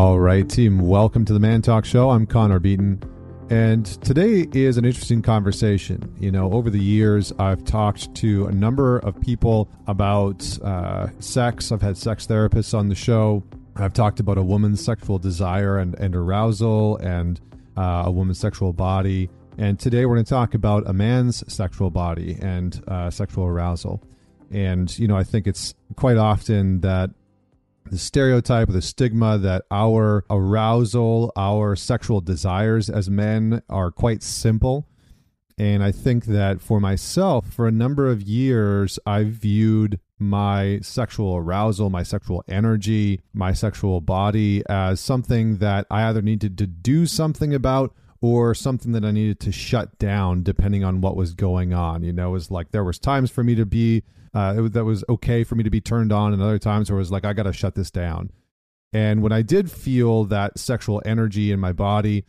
All right, team, welcome to the Man Talk Show. I'm Connor Beaton. And today is an interesting conversation. You know, over the years, I've talked to a number of people about uh, sex. I've had sex therapists on the show. I've talked about a woman's sexual desire and, and arousal and uh, a woman's sexual body. And today we're going to talk about a man's sexual body and uh, sexual arousal. And, you know, I think it's quite often that the stereotype or the stigma that our arousal, our sexual desires as men are quite simple. And I think that for myself, for a number of years, I viewed my sexual arousal, my sexual energy, my sexual body as something that I either needed to do something about or something that I needed to shut down depending on what was going on. You know, it was like there was times for me to be uh, it, that was okay for me to be turned on, and other times where it was like I got to shut this down. And when I did feel that sexual energy in my body,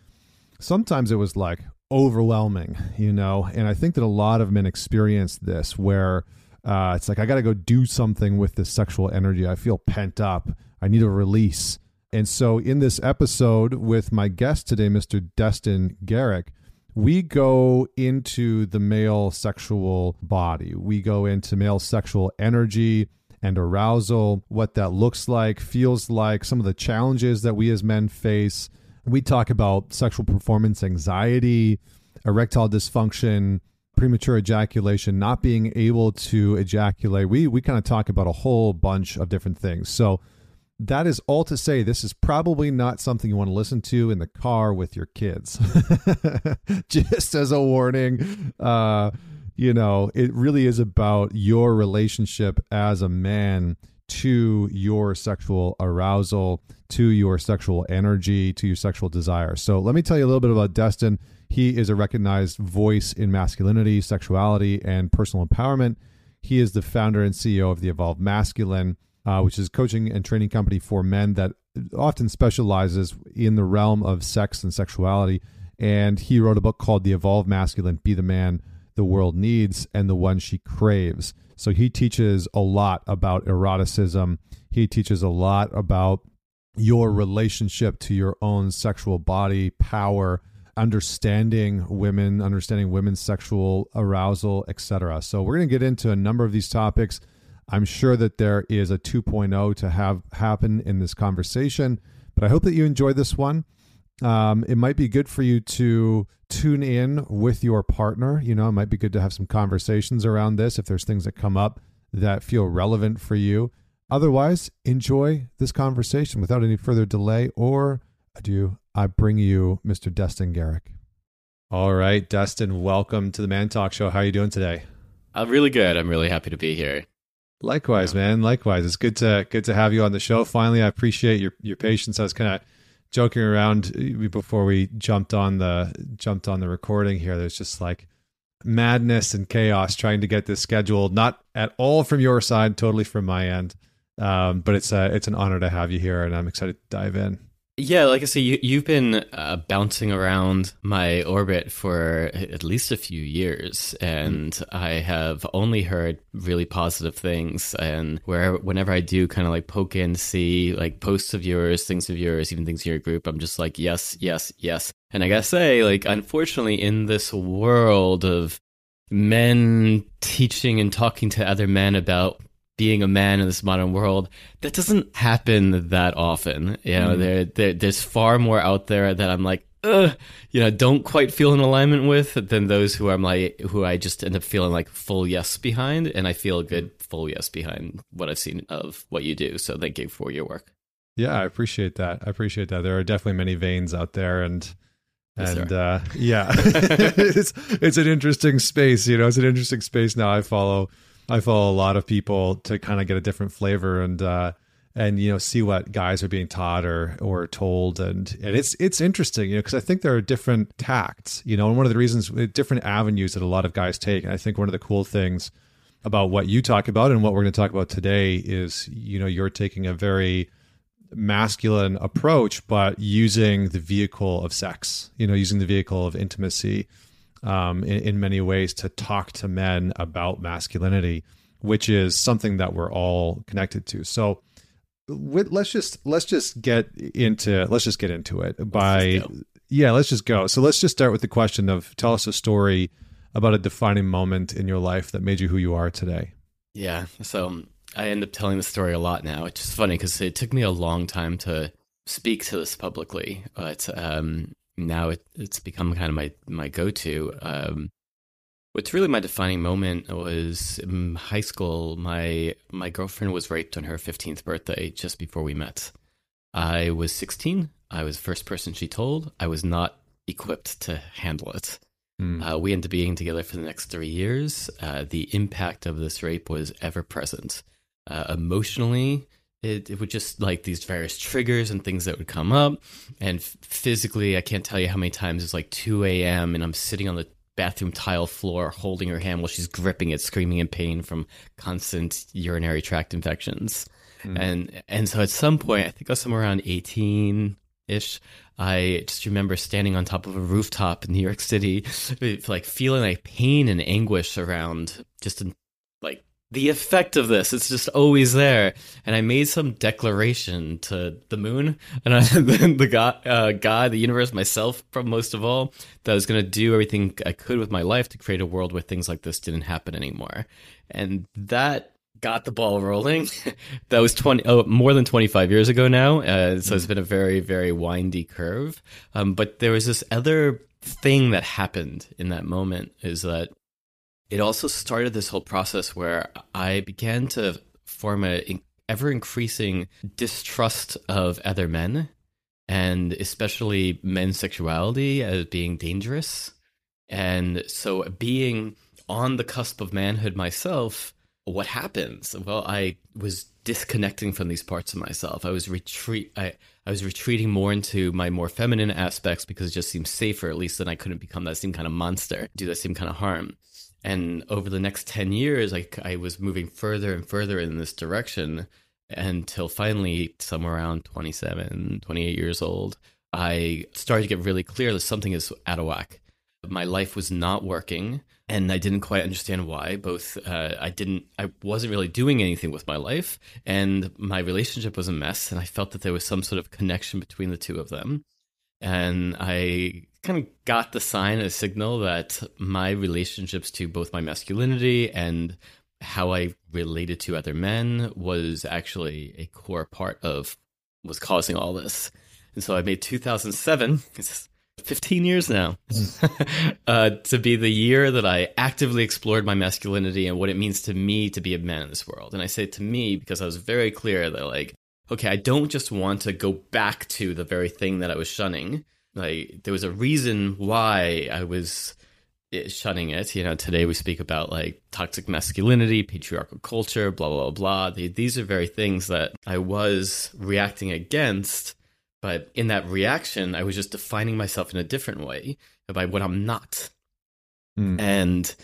sometimes it was like overwhelming, you know. And I think that a lot of men experience this where uh, it's like I got to go do something with this sexual energy. I feel pent up. I need a release. And so, in this episode with my guest today, Mr. Destin Gerek, we go into the male sexual body. We go into male sexual energy and arousal, what that looks like, feels like, some of the challenges that we as men face. We talk about sexual performance anxiety, erectile dysfunction, premature ejaculation, not being able to ejaculate. We we kind of talk about a whole bunch of different things. So that is all to say this is probably not something you want to listen to in the car with your kids. Just as a warning. Uh you know it really is about your relationship as a man to your sexual arousal to your sexual energy to your sexual desire. So let me tell you a little bit about destin. He is a recognized voice in masculinity sexuality and personal empowerment. He is the founder and ceo of the evolved masculine uh, which is coaching and training company for men that often specializes in the realm of sex and sexuality. And he wrote a book called The Evolved Masculine Be the Man the World Needs and the One She Craves. So he teaches a lot about eroticism. He teaches a lot about your relationship to your own sexual body, power, understanding women, understanding women's sexual arousal, etc. So we're going to get into a number of these topics. I'm sure that there is a 2.0 to have happen in this conversation, but I hope that you enjoy this one. Um, it might be good for you to tune in with your partner. You know, it might be good to have some conversations around this if there's things that come up that feel relevant for you. Otherwise, enjoy this conversation without any further delay or ado. I bring you Mr. Destin Gerek. All right, Destin, welcome to the Man Talk Show. How are you doing today? I'm really good. I'm really happy to be here. Likewise, man. Likewise. It's good to good to have you on the show. Finally, I appreciate your your patience. I was kind of joking around uh, before we jumped on the jumped on the recording here. There's just like madness and chaos trying to get this scheduled. Not at all from your side, totally from my end. Um, but it's a, it's an honor to have you here, and I'm excited to dive in. Yeah, like I say, you, you've been uh, bouncing around my orbit for at least a few years, and. I have only heard really positive things. And where whenever I do kind of like poke in, see like posts of yours, things of yours, even things in your group, I'm just like, yes, yes, yes. And I gotta say, like, unfortunately, in this world of men teaching and talking to other men about being a man in this modern world, that doesn't happen that often. You know, mm. there, there, there's far more out there that I'm like, Ugh, you know, don't quite feel in alignment with than those who I'm like, who I just end up feeling like full yes behind, and I feel a good full yes behind what I've seen of what you do. So thank you for your work. Yeah, I appreciate that. I appreciate that. There are definitely many veins out there, and and uh, yeah, it's it's an interesting space. You know, it's an interesting space now. I follow I follow a lot of people to kind of get a different flavor and uh, and you know see what guys are being taught or or told. And and it's it's interesting you know because I think there are different tacts you know and one of the reasons uh, different avenues that a lot of guys take. And I think one of the cool things about what you talk about and what we're going to talk about today is you know you're taking a very masculine approach but using the vehicle of sex you know using the vehicle of intimacy um, in, in many ways to talk to men about masculinity, which is something that we're all connected to. So, let's just let's just get into let's just get into it by yeah let's just go. So let's just start with the question of tell us a story about a defining moment in your life that made you who you are today. Yeah so i end up telling the story a lot now it's just funny because it took me a long time to speak to this publicly but um, now it, it's become kind of my my go-to um, What's really my defining moment was in high school. My my girlfriend was raped on her 15th birthday just before we met. I was 16. I was the first person she told. I was not equipped to handle it. Mm. Uh, we ended up being together for the next three years. Uh, the impact of this rape was ever present. Uh, emotionally, it, it would just like these various triggers and things that would come up. And physically, I can't tell you how many times it's like 2 a.m. and I'm sitting on the bathroom tile floor, holding her hand while she's gripping it, screaming in pain from constant urinary tract infections. Mm. And and so at some point, I think I was somewhere around eighteen ish. I just remember standing on top of a rooftop in New York City, like feeling like pain and anguish around just the effect of this. It's just always there. And i made some declaration to the moon and I, the god uh, god the universe myself most of all that i was going to do everything i could with my life to create a world where things like this didn't happen anymore. And that got the ball rolling. That was 20 oh, more than 25 years ago now uh, so it's been a very very windy curve. Um, but there was this other thing that happened in that moment is that it also started this whole process where I began to form a ever increasing distrust of other men and especially men's sexuality as being dangerous. And so being on the cusp of manhood myself, what happens? Well, I was disconnecting from these parts of myself. I was retreat I, I was retreating more into my more feminine aspects because it just seemed safer, at least then I couldn't become that same kind of monster, do that same kind of harm. And over the next 10 years, I, I was moving further and further in this direction until finally, somewhere around 27, 28 years old, I started to get really clear that something is out of whack. My life was not working and I didn't quite understand why. Both, uh, I didn't, I wasn't really doing anything with my life, and my relationship was a mess. And I felt that there was some sort of connection between the two of them. And I kind of got the sign, a signal that my relationships to both my masculinity and how I related to other men was actually a core part of was causing all this. And so I made 2007, 15 years now, uh, to be the year that I actively explored my masculinity and what it means to me to be a man in this world. And I say to me because I was very clear that, like, okay, I don't just want to go back to the very thing that I was shunning. Like there was a reason why I was eh, shunning it. You know, today we speak about like toxic masculinity, patriarchal culture, blah blah blah. These are very things that I was reacting against, but in that reaction, I was just defining myself in a different way by what I'm not. Mm. And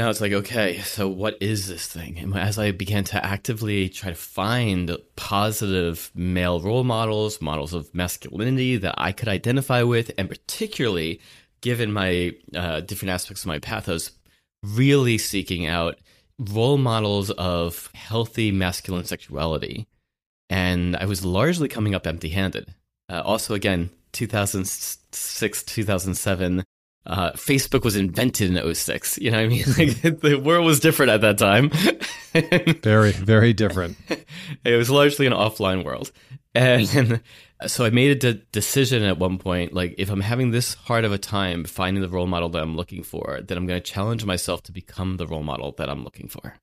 now it's like, okay, so what is this thing? And as I began to actively try to find positive male role models, models of masculinity that I could identify with, and particularly given my uh, different aspects of my path, I was really seeking out role models of healthy masculine sexuality. And I was largely coming up empty handed. Uh, also, again, 2006, 2007, uh, Facebook was invented in 06. You know what I mean? Like the world was different at that time. very, very different. it was largely an offline world. And so I made a de- decision at one point like, if I'm having this hard of a time finding the role model that I'm looking for, then I'm going to challenge myself to become the role model that I'm looking for.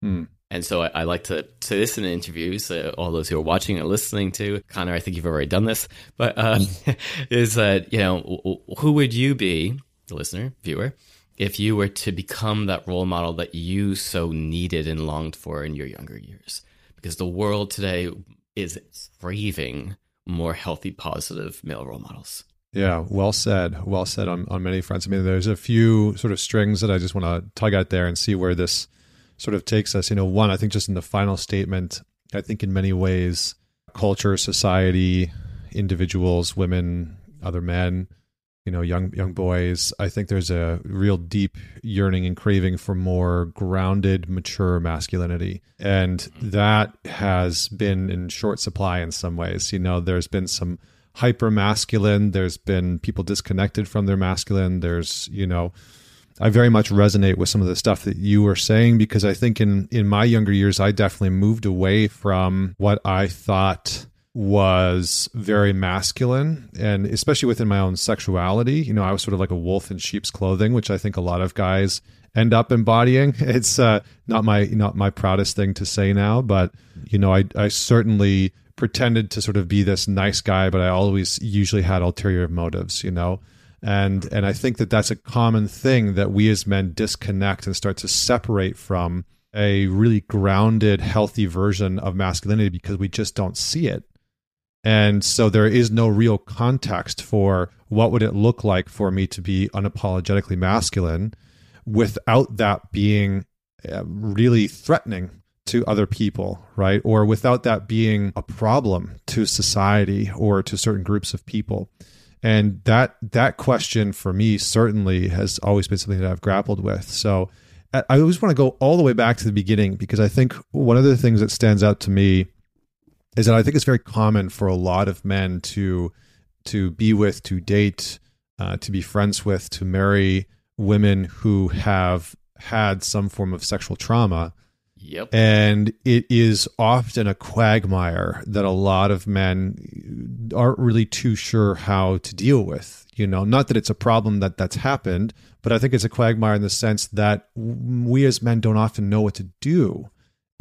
Hmm. And so I, I, like to say this in interviews, uh, all those who are watching and listening to Connor, I think you've already done this, but uh, is that, you know, who would you be, the listener, viewer, if you were to become that role model that you so needed and longed for in your younger years? Because the world today is craving more healthy, positive male role models. Yeah, well said. Well said on, on many fronts. I mean, there's a few sort of strings that I just want to tug out there and see where this sort of takes us. You know, one, I think just in the final statement, I think in many ways, culture, society, individuals, women, other men, you know young young boys i think there's a real deep yearning and craving for more grounded mature masculinity and that has been in short supply in some ways you know there's been some hyper masculine there's been people disconnected from their masculine there's you know I very much resonate with some of the stuff that you were saying because I think in in my younger years I definitely moved away from what I thought was very masculine and especially within my own sexuality. You know i was sort of like a wolf in sheep's clothing which i think a lot of guys end up embodying. It's uh, not my not my proudest thing to say now but you know i i certainly pretended to sort of be this nice guy but i always usually had ulterior motives you know and and i think that that's a common thing that we as men disconnect and start to separate from a really grounded healthy version of masculinity because we just don't see it and so there is no real context for what would it look like for me to be unapologetically masculine without that being uh, really threatening to other people, right? Or without that being a problem to society or to certain groups of people. And that that question for me certainly has always been something that I've grappled with. So I always want to go all the way back to the beginning because I think one of the things that stands out to me is that I think it's very common for a lot of men to to be with, to date, uh, to be friends with, to marry women who have had some form of sexual trauma. Yep. And it is often a quagmire that a lot of men aren't really too sure how to deal with. You know, not that it's a problem that that's happened, but I think it's a quagmire in the sense that we as men don't often know what to do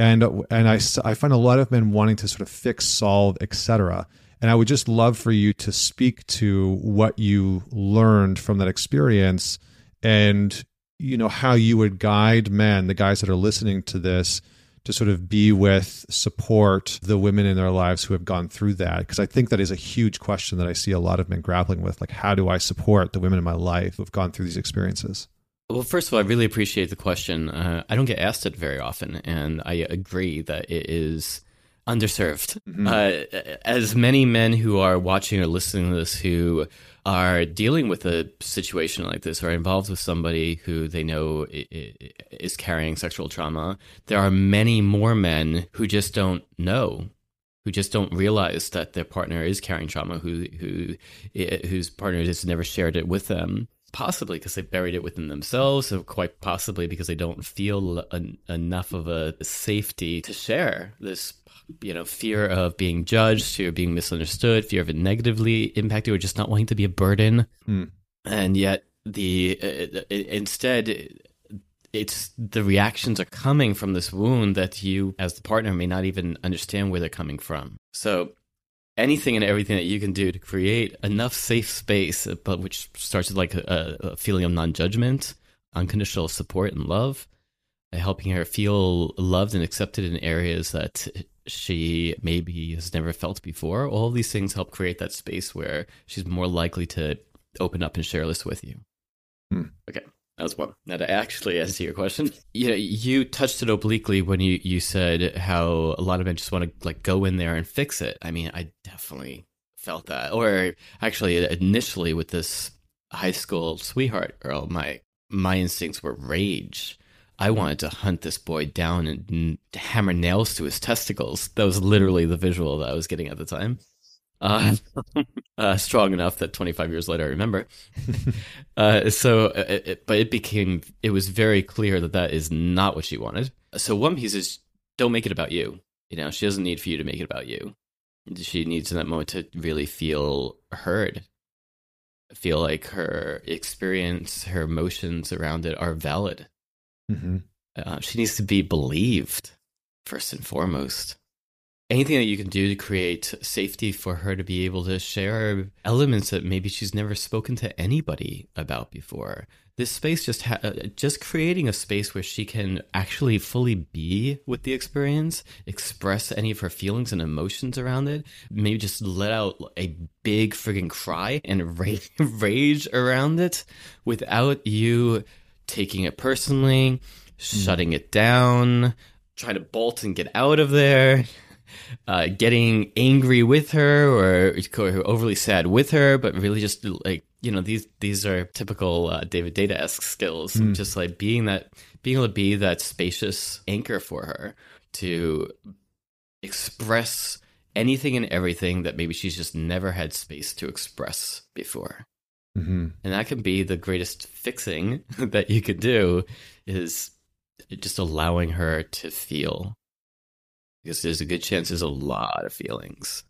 and and I, I find a lot of men wanting to sort of fix solve etc and i would just love for you to speak to what you learned from that experience and you know how you would guide men the guys that are listening to this to sort of be with support the women in their lives who have gone through that because i think that is a huge question that i see a lot of men grappling with like how do i support the women in my life who have gone through these experiences well, first of all, I really appreciate the question. Uh, I don't get asked it very often, and I agree that it is underserved. Mm-hmm. Uh, as many men who are watching or listening to this who are dealing with a situation like this or involved with somebody who they know is carrying sexual trauma, there are many more men who just don't know who just don't realize that their partner is carrying trauma, who who whose partner has never shared it with them, possibly because they buried it within themselves, or quite possibly because they don't feel enough of a safety to share this. You know, fear of being judged, fear of being misunderstood, fear of it negatively impacted, or just not wanting to be a burden. Mm. And yet, the uh, instead, it's the reactions are coming from this wound that you, as the partner, may not even understand where they're coming from. So anything and everything that you can do to create enough safe space, but which starts with like a, a feeling of non-judgment, unconditional support and love, helping her feel loved and accepted in areas that she maybe has never felt before. All these things help create that space where she's more likely to open up and share this with you. Hmm. Okay. That was one. Now to actually answer your question, you know, you touched it obliquely when you you said how a lot of men just want to like go in there and fix it. I mean, I definitely felt that. Or actually, initially with this high school sweetheart girl, my my instincts were rage. I wanted to hunt this boy down and hammer nails to his testicles. That was literally the visual that I was getting at the time uh, uh, strong enough that 25 years later I remember. uh, so, uh, it, but it became it was very clear that that is not what she wanted. So one piece is don't make it about you. You know, she doesn't need for you to make it about you. She needs in that moment to really feel heard, feel like her experience, her emotions around it are valid. Mm-hmm. Uh, she needs to be believed first and foremost anything that you can do to create safety for her to be able to share elements that maybe she's never spoken to anybody about before. This space just ha- uh, just creating a space where she can actually fully be with the experience, express any of her feelings and emotions around it, maybe just let out a big frigging cry and rage, rage around it without you taking it personally, mm. shutting it down, trying to bolt and get out of there uh, getting angry with her or, or overly sad with her, but really just like you know these these are typical uh, David Deida esque skills, mm. just like being that being able to be that spacious anchor for her to express anything and everything that maybe she's just never had space to express before. Mm-hmm. And that can be the greatest fixing that you could do is just allowing her to feel. Because there's a good chance there's a lot of feelings.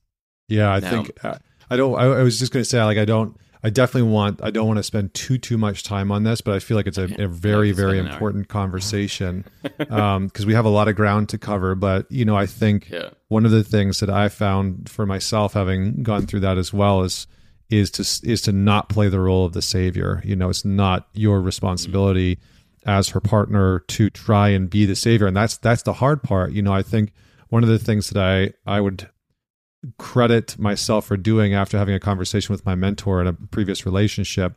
Yeah, I now, think uh, I don't. I, I was just going to say, like, I don't. I definitely want. I don't want to spend too too much time on this, but I feel like it's a, a very very important conversation because um, we have a lot of ground to cover. But you know, I think yeah. one of the things that I found for myself, having gone through that as well, is is to is to not play the role of the savior. You know, it's not your responsibility as her partner to try and be the savior, and that's that's the hard part. You know, I think one of the things that I I would credit myself for doing after having a conversation with my mentor in a previous relationship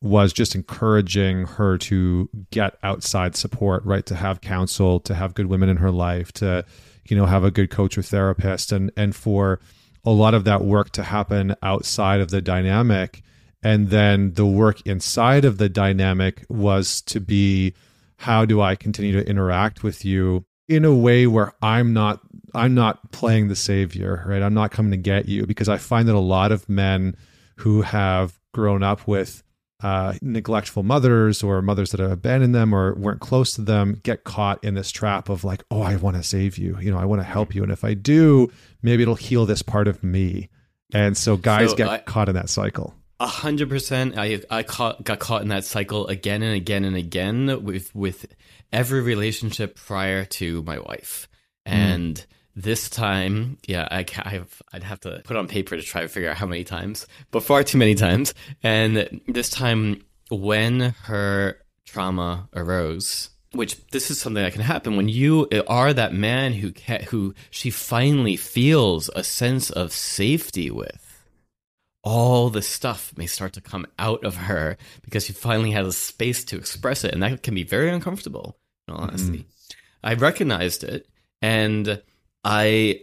was just encouraging her to get outside support, right? To have counsel, to have good women in her life, to, you know, have a good coach or therapist and and for a lot of that work to happen outside of the dynamic. And then the work inside of the dynamic was to be how do I continue to interact with you in a way where I'm not I'm not playing the savior, right? I'm not coming to get you because I find that a lot of men who have grown up with uh, neglectful mothers or mothers that have abandoned them or weren't close to them get caught in this trap of like, oh, I want to save you. You know, I want to help you. And if I do, maybe it'll heal this part of me. And so guys so get I, caught in that cycle. A hundred percent. I I caught, got caught in that cycle again and again and again with with every relationship prior to my wife, mm. and. This time, yeah, I, I've, I'd have to put on paper to try to figure out how many times, but far too many times. And this time, when her trauma arose, which this is something that can happen when you are that man who who she finally feels a sense of safety with all the stuff may start to come out of her because she finally has a space to express it and that can be very uncomfortable in all honesty mm-hmm. i recognized it and I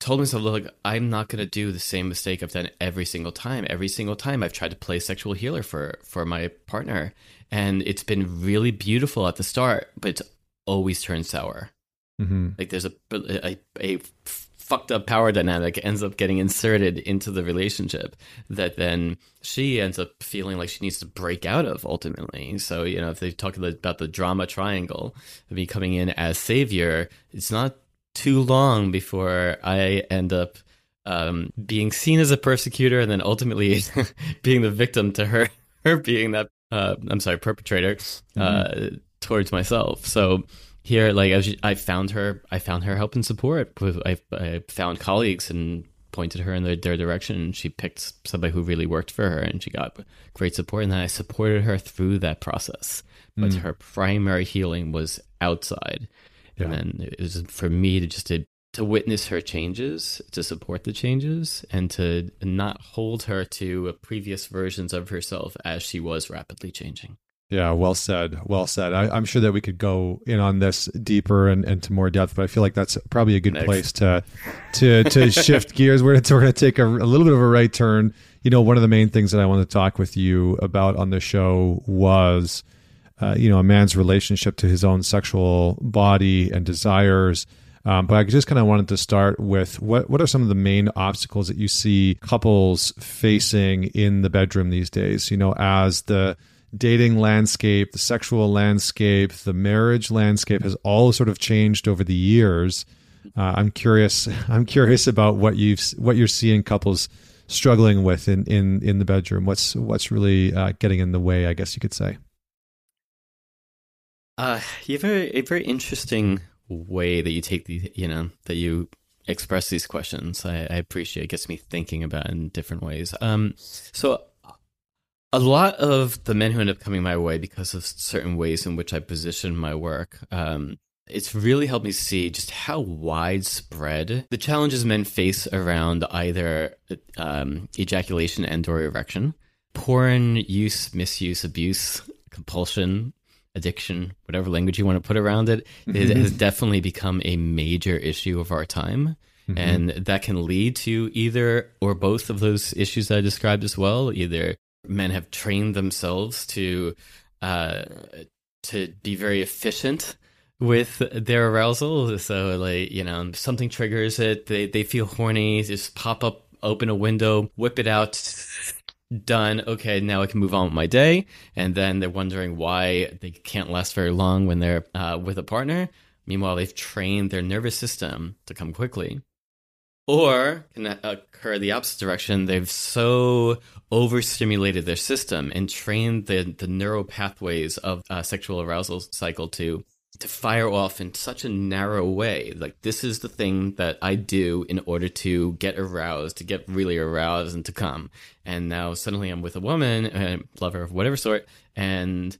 told myself, look, I'm not going to do the same mistake I've done every single time. Every single time I've tried to play sexual healer for for my partner, and it's been really beautiful at the start, but it's always turned sour. Mm-hmm. Like there's a, a a fucked up power dynamic ends up getting inserted into the relationship that then she ends up feeling like she needs to break out of ultimately. So, you know, if they talk about the drama triangle, me coming in as savior, it's not too long before I end up um, being seen as a persecutor and then ultimately being the victim to her, her being that, uh, I'm sorry, perpetrator uh, mm-hmm. towards myself. So here, like I, I found her, I found her help and support. I, I found colleagues and pointed her in their, their direction and she picked somebody who really worked for her and she got great support and then I supported her through that process. But mm. her primary healing was outside. Yeah. And then it was for me to just to to witness her changes, to support the changes, and to not hold her to previous versions of herself as she was rapidly changing. Yeah, well said. Well said. I, am sure that we could go in on this deeper and, and to more depth, but I feel like that's probably a good Next. place to to to shift gears. We're gonna, we're going to take a, a little bit of a right turn. You know, one of the main things that I want to talk with you about on the show was uh, you know, a man's relationship to his own sexual body and desires. Um, but I just kind of wanted to start with what what are some of the main obstacles that you see couples facing in the bedroom these days? You know, as the dating landscape, the sexual landscape, the marriage landscape has all sort of changed over the years. Uh, I'm curious. I'm curious about what you've what you're seeing couples struggling with in in in the bedroom. What's what's really uh, getting in the way? I guess you could say. Uh, you have a, a very interesting way that you take the, you know, that you express these questions. I, I appreciate. It gets me thinking about in different ways. Um, so a lot of the men who end up coming my way because of certain ways in which I position my work, um, it's really helped me see just how widespread the challenges men face around either um, ejaculation and or erection, porn use, misuse, abuse, compulsion, addiction, whatever language you want to put around it, mm-hmm. it has definitely become a major issue of our time. Mm-hmm. And that can lead to either or both of those issues that I described as well, either men have trained themselves to uh, to be very efficient with their arousal. So like, you know, something triggers it, they they feel horny, just pop up, open a window, whip it out, done. Okay, now I can move on with my day. And then they're wondering why they can't last very long when they're uh, with a partner. Meanwhile, they've trained their nervous system to come quickly. Or can occur the opposite direction. They've so overstimulated their system and trained the, the neural pathways of uh, sexual arousal cycle to to fire off in such a narrow way. Like this is the thing that I do in order to get aroused, to get really aroused and to come. And now suddenly I'm with a woman, a lover of whatever sort, and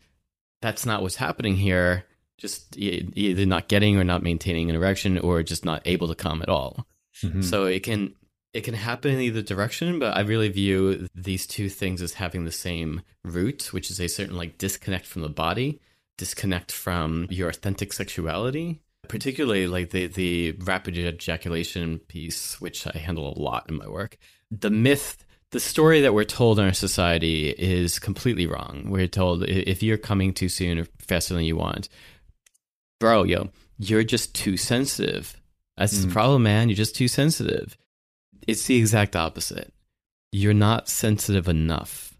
that's not what's happening here. Just either not getting or not maintaining an erection or just not able to come at all. Mm-hmm. So it can it can happen in either direction, but I really view these two things as having the same root, which is a certain like disconnect from the body, disconnect from your authentic sexuality, particularly like the the rapid ejaculation piece, which I handle a lot in my work. The myth the story that we're told in our society is completely wrong. We're told if you're coming too soon or faster than you want, bro, yo, you're just too sensitive. That's mm. the problem, man. You're just too sensitive. It's the exact opposite. You're not sensitive enough.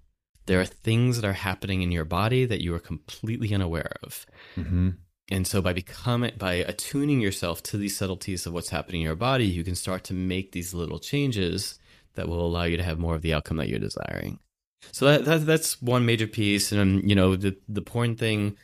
There are things that are happening in your body that you are completely unaware of. Mm-hmm. And so by becoming by attuning yourself to these subtleties of what's happening in your body, you can start to make these little changes that will allow you to have more of the outcome that you're desiring. So that, that that's one major piece. And you know, the the porn thing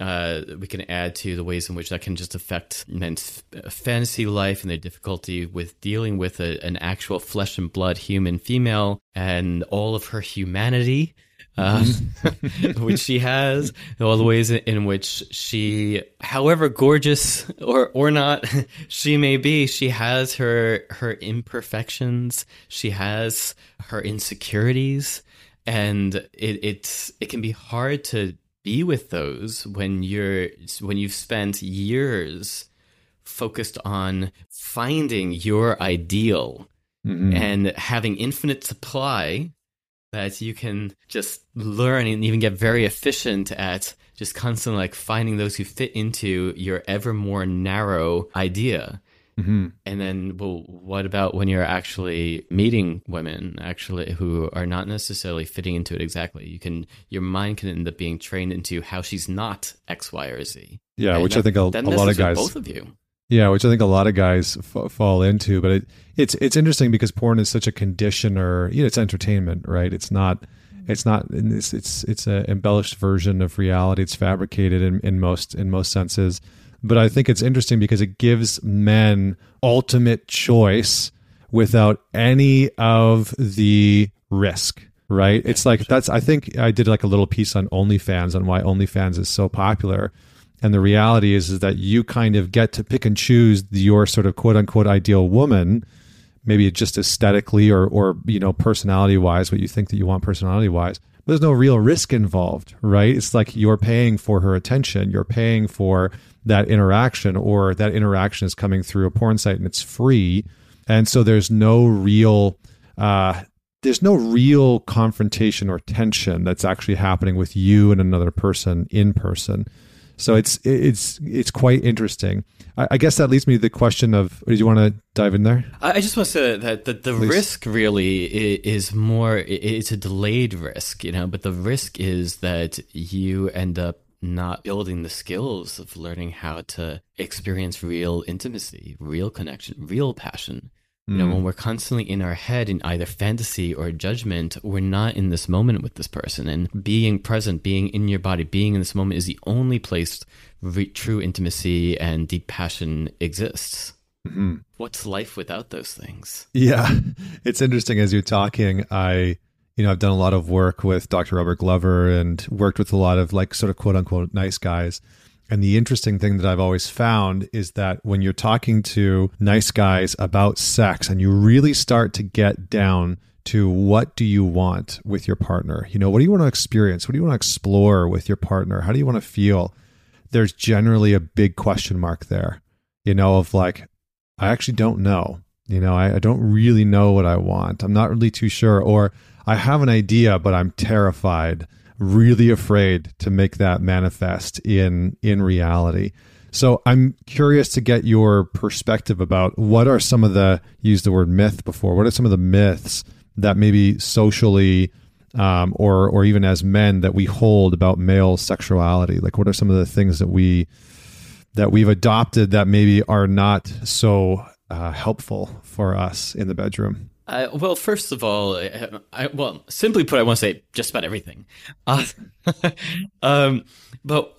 uh, we can add to the ways in which that can just affect men's fantasy life and their difficulty with dealing with a, an actual flesh and blood human female and all of her humanity, uh, mm-hmm. which she has, all the ways in which she, however gorgeous or or not she may be, she has her her imperfections, she has her insecurities, and it it's it can be hard to be with those when you're when you've spent years focused on finding your ideal mm-hmm. and having infinite supply that you can just learn and even get very efficient at just constantly like finding those who fit into your ever more narrow idea Mm-hmm. And then, well, what about when you're actually meeting women, actually who are not necessarily fitting into it exactly? You can, your mind can end up being trained into how she's not X, Y, or Z. Yeah, and which that, I think a, a lot of guys, both of you. Yeah, which I think a lot of guys f- fall into. But it, it's it's interesting because porn is such a conditioner. You know, it's entertainment, right? It's not. It's not. It's it's it's an embellished version of reality. It's fabricated in, in most in most senses but I think it's interesting because it gives men ultimate choice without any of the risk right it's like that's i think i did like a little piece on onlyfans on why onlyfans is so popular and the reality is, is that you kind of get to pick and choose your sort of quote unquote ideal woman maybe just aesthetically or or you know personality wise what you think that you want personality wise But there's no real risk involved right? It's like you're paying for her attention. You're paying for that interaction or that interaction is coming through a porn site and it's free. And so there's no real uh, there's no real confrontation or tension that's actually happening with you and another person in person so it's it's it's quite interesting. I, I guess that leads me to the question of do you want to dive in there? I just want to say that the, the risk really is more it's a delayed risk you know but the risk is that you end up not building the skills of learning how to experience real intimacy, real connection, real passion. You know, when mm. we're constantly in our head in either fantasy or judgment, we're not in this moment with this person. And being present, being in your body, being in this moment is the only place re- true intimacy and deep passion exists. Mm-hmm. What's life without those things? Yeah, it's interesting as you're talking. I you know, I've done a lot of work with Dr. Robert Glover and worked with a lot of like sort of quote unquote nice guys. And the interesting thing that I've always found is that when you're talking to nice guys about sex and you really start to get down to what do you want with your partner? You know, what do you want to experience? What do you want to explore with your partner? How do you want to feel? There's generally a big question mark there, you know, of like, I actually don't know. You know, I, I don't really know what I want. I'm not really too sure. Or I have an idea, but I'm terrified, really afraid to make that manifest in in reality. So I'm curious to get your perspective about what are some of the use the word myth before. What are some of the myths that maybe socially um, or or even as men that we hold about male sexuality? Like what are some of the things that we that we've adopted that maybe are not so uh, helpful for us in the bedroom? Uh, well, first of all, I, well, simply put, I want to say just about everything. Uh, um, but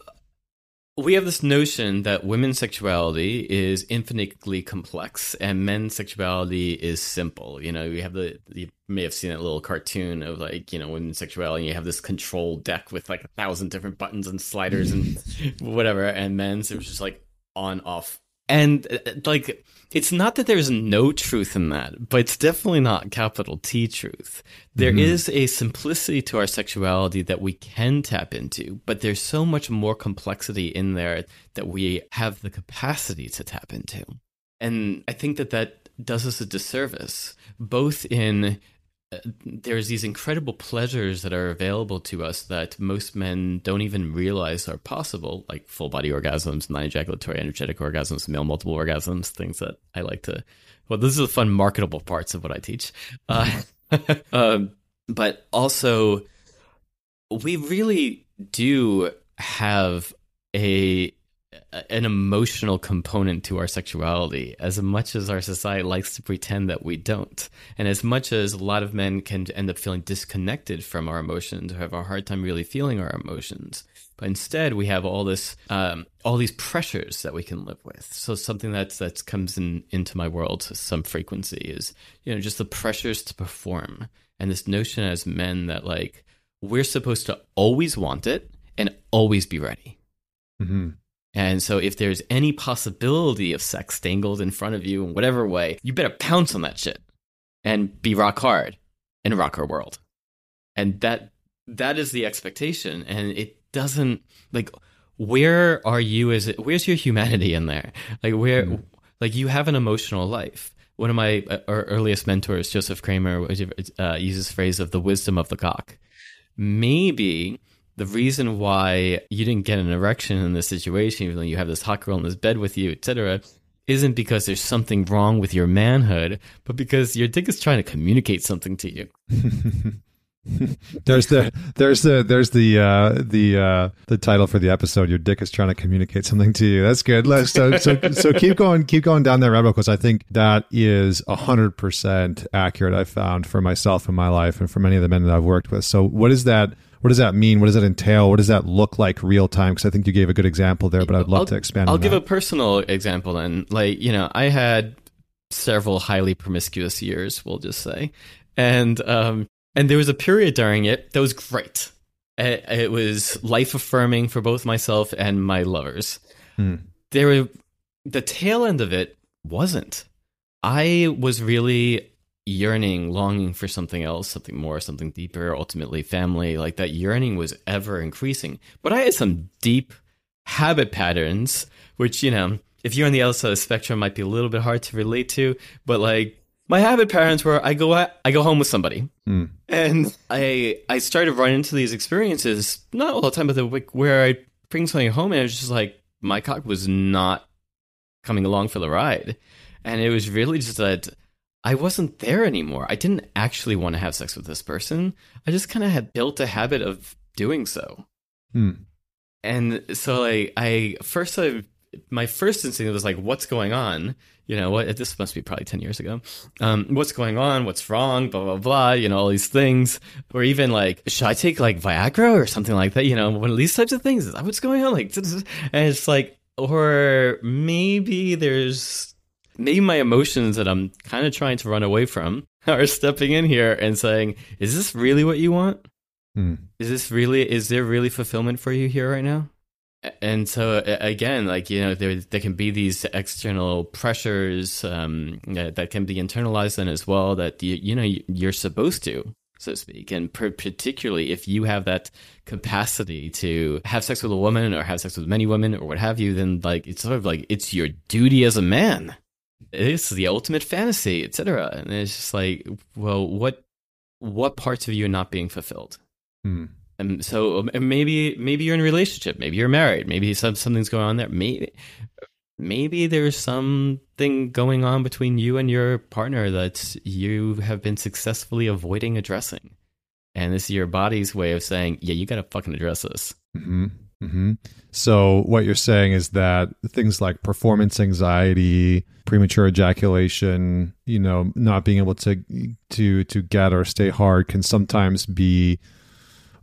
we have this notion that women's sexuality is infinitely complex and men's sexuality is simple. You know, you have the you may have seen that little cartoon of like you know women's sexuality. And you have this control deck with like a thousand different buttons and sliders and whatever, and men's it was just like on off and uh, like it's not that there's no truth in that, but it's definitely not capital T truth. There mm-hmm. is a simplicity to our sexuality that we can tap into, but there's so much more complexity in there that we have the capacity to tap into. And I think that that does us a disservice, both in there's these incredible pleasures that are available to us that most men don't even realize are possible, like full body orgasms, non ejaculatory energetic orgasms, male multiple orgasms, things that I like to. Well, these are the fun marketable parts of what I teach. Uh, um, but also, we really do have a an emotional component to our sexuality as much as our society likes to pretend that we don't and as much as a lot of men can end up feeling disconnected from our emotions or have a hard time really feeling our emotions. But instead we have all this um, all these pressures that we can live with. So something that's that comes in into my world to some frequency is you know just the pressures to perform. And this notion as men that like we're supposed to always want it and always be ready. Mm-hmm. And so if there's any possibility of sex dangled in front of you in whatever way, you better pounce on that shit and be rock hard in a rocker world. And that that is the expectation. And it doesn't like where are you as where's your humanity in there? Like where mm. like you have an emotional life. One of my uh, earliest mentors, Joseph Kramer, uh, uses phrase of the wisdom of the cock. Maybe the reason why you didn't get an erection in this situation, even though you have this hot girl in this bed with you, etc., isn't because there's something wrong with your manhood, but because your dick is trying to communicate something to you. there's the there's the there's the uh, the uh, the title for the episode. Your dick is trying to communicate something to you. That's good. So so so keep going keep going down that rabbit because I think that is hundred percent accurate. I found for myself in my life and for many of the men that I've worked with. So what is that? What does that mean? What does that entail? What does that look like real time? Because I think you gave a good example there, but I'd love I'll, to expand. I'll give that. a personal example then. Like you know, I had several highly promiscuous years, we'll just say, and um, and there was a period during it that was great. It, it was life affirming for both myself and my lovers. Hmm. There were the tail end of it wasn't. I was really yearning, longing for something else, something more, something deeper, ultimately family, like that yearning was ever increasing. But I had some deep habit patterns, which, you know, if you're on the other side of the spectrum, might be a little bit hard to relate to. But like my habit patterns were I go at, I go home with somebody. Mm. And I I started running into these experiences, not all the time, but the like where I bring something home and it was just like my cock was not coming along for the ride. And it was really just that I wasn't there anymore. I didn't actually want to have sex with this person. I just kind of had built a habit of doing so. Hmm. And so like I first I, my first instinct was like, what's going on? You know, what this must be probably 10 years ago. Um, what's going on? What's wrong? Blah, blah, blah, you know, all these things. Or even like, should I take like Viagra or something like that? You know, one of these types of things. Is that what's going on? Like, and it's like, or maybe there's maybe my emotions that I'm kind of trying to run away from are stepping in here and saying, "Is this really what you want? Hmm. Is this really? Is there really fulfillment for you here right now?" And so again, like you know, there there can be these external pressures um, that can be internalized then as well. That you you know you're supposed to so to speak. And per- particularly if you have that capacity to have sex with a woman or have sex with many women or what have you, then like it's sort of like it's your duty as a man this is the ultimate fantasy, etc. And it's just like, well, what what parts of you are not being fulfilled. Hmm. And so um, and maybe maybe you're in a relationship, maybe you're married, maybe some, something's going on there. Maybe maybe there's something going on between you and your partner that you have been successfully avoiding addressing. And this is your body's way of saying, yeah, you got to fucking address this. hmm hmm So what you're saying is that things like performance anxiety, premature ejaculation, you know, not being able to to to get or stay hard can sometimes be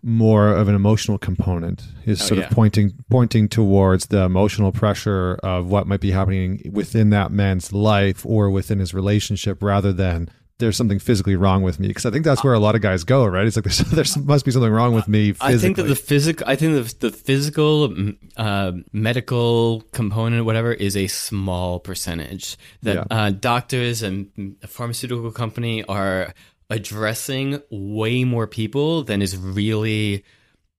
more of an emotional component is Oh, sort yeah. of pointing pointing towards the emotional pressure of what might be happening within that man's life or within his relationship rather than there's something physically wrong with me because I think that's where a lot of guys go right it's like there's there's must be something wrong with me physically I think that the physical, I think the, the physical, uh, medical component, whatever, is a small percentage. That Yeah. uh, doctors and a pharmaceutical company are addressing way more people than is really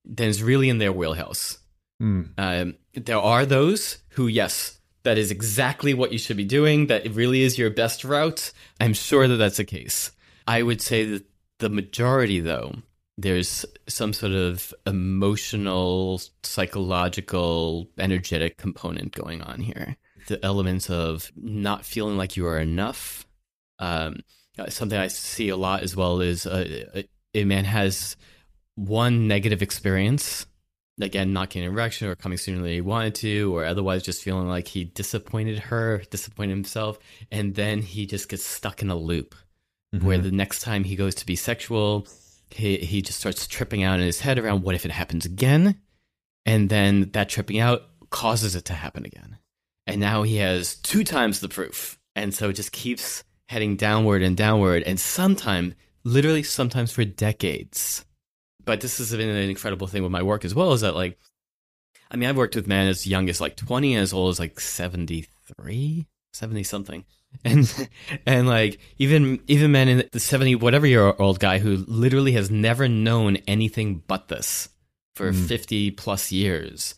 than is really in their wheelhouse. Mm. Um, there are those who, yes, that is exactly what you should be doing. That it really is your best route. I'm sure that that's the case. I would say that the majority, though, there's some sort of emotional, psychological, energetic component going on here. The elements of not feeling like you are enough. Um, uh, something I see a lot as well is uh, a, a man has one negative experience again not getting an erection or coming sooner than he wanted to or otherwise just feeling like he disappointed her disappointed himself. And then he just gets stuck in a loop where mm-hmm. the next time he goes to be sexual he, he just starts tripping out in his head around what if it happens again? And then that tripping out causes it to happen again. And now he has two times the proof. And so it just keeps heading downward and downward. And sometime literally sometimes for decades but this has been an incredible thing with my work as well is that like i mean i've worked with men as young as like 20 and as old as like 73 70 something. And and like even even men in the 70 whatever year old guy who literally has never known anything but this for mm. 50 plus years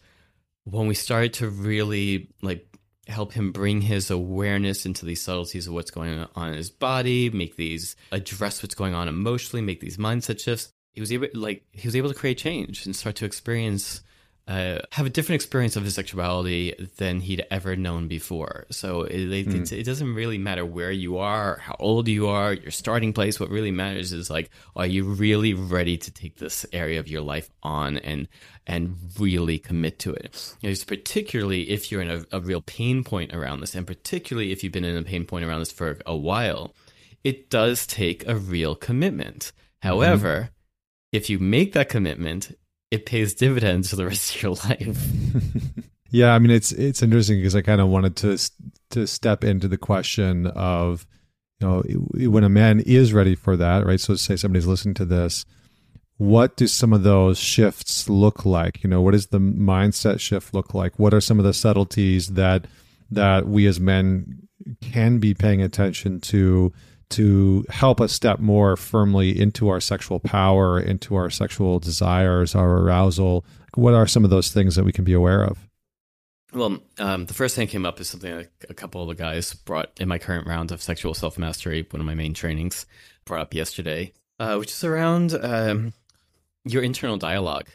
when we started to really like help him bring his awareness into these subtleties of what's going on in his body make these address what's going on emotionally make these mindset shifts he was able like he was able to create change and start to experience uh, have a different experience of his sexuality than he'd ever known before. So it, it, it's- it doesn't really matter where you are, how old you are, your starting place. What really matters is like, are you really ready to take this area of your life on and and really commit to it? It's particularly if you're in a, a real pain point around this, and particularly if you've been in a pain point around this for a while, it does take a real commitment. However, if you make that commitment, it pays dividends for the rest of your life. Yeah, I mean it's it's interesting because I kind of wanted to to step into the question of you know when a man is ready for that, right? So say somebody's listening to this, what do some of those shifts look like? You know, what does the mindset shift look like? What are some of the subtleties that that we as men can be paying attention to to help us step more firmly into our sexual power, into our sexual desires, our arousal? What are some of those things that we can be aware of? Well, um, the first thing that came up is something that a couple of the guys brought in my current round of sexual self mastery, one of my main trainings, brought up yesterday, uh, which is around um, your internal dialogue.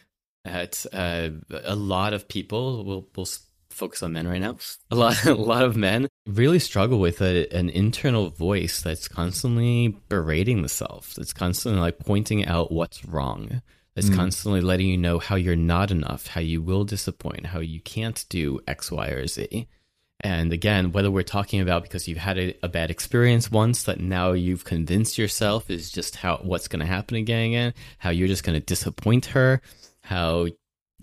At uh, a lot of people, we'll s- focus on men right now. A lot, a lot of men really struggle with a, an internal voice that's constantly berating the self, that's constantly like pointing out what's wrong, that's mm. constantly letting you know how you're not enough, how you will disappoint, how you can't do X, Y, or Z. And again, whether we're talking about because you've had a, a bad experience once that now you've convinced yourself is just how what's going to happen again, again, how you're just going to disappoint her, how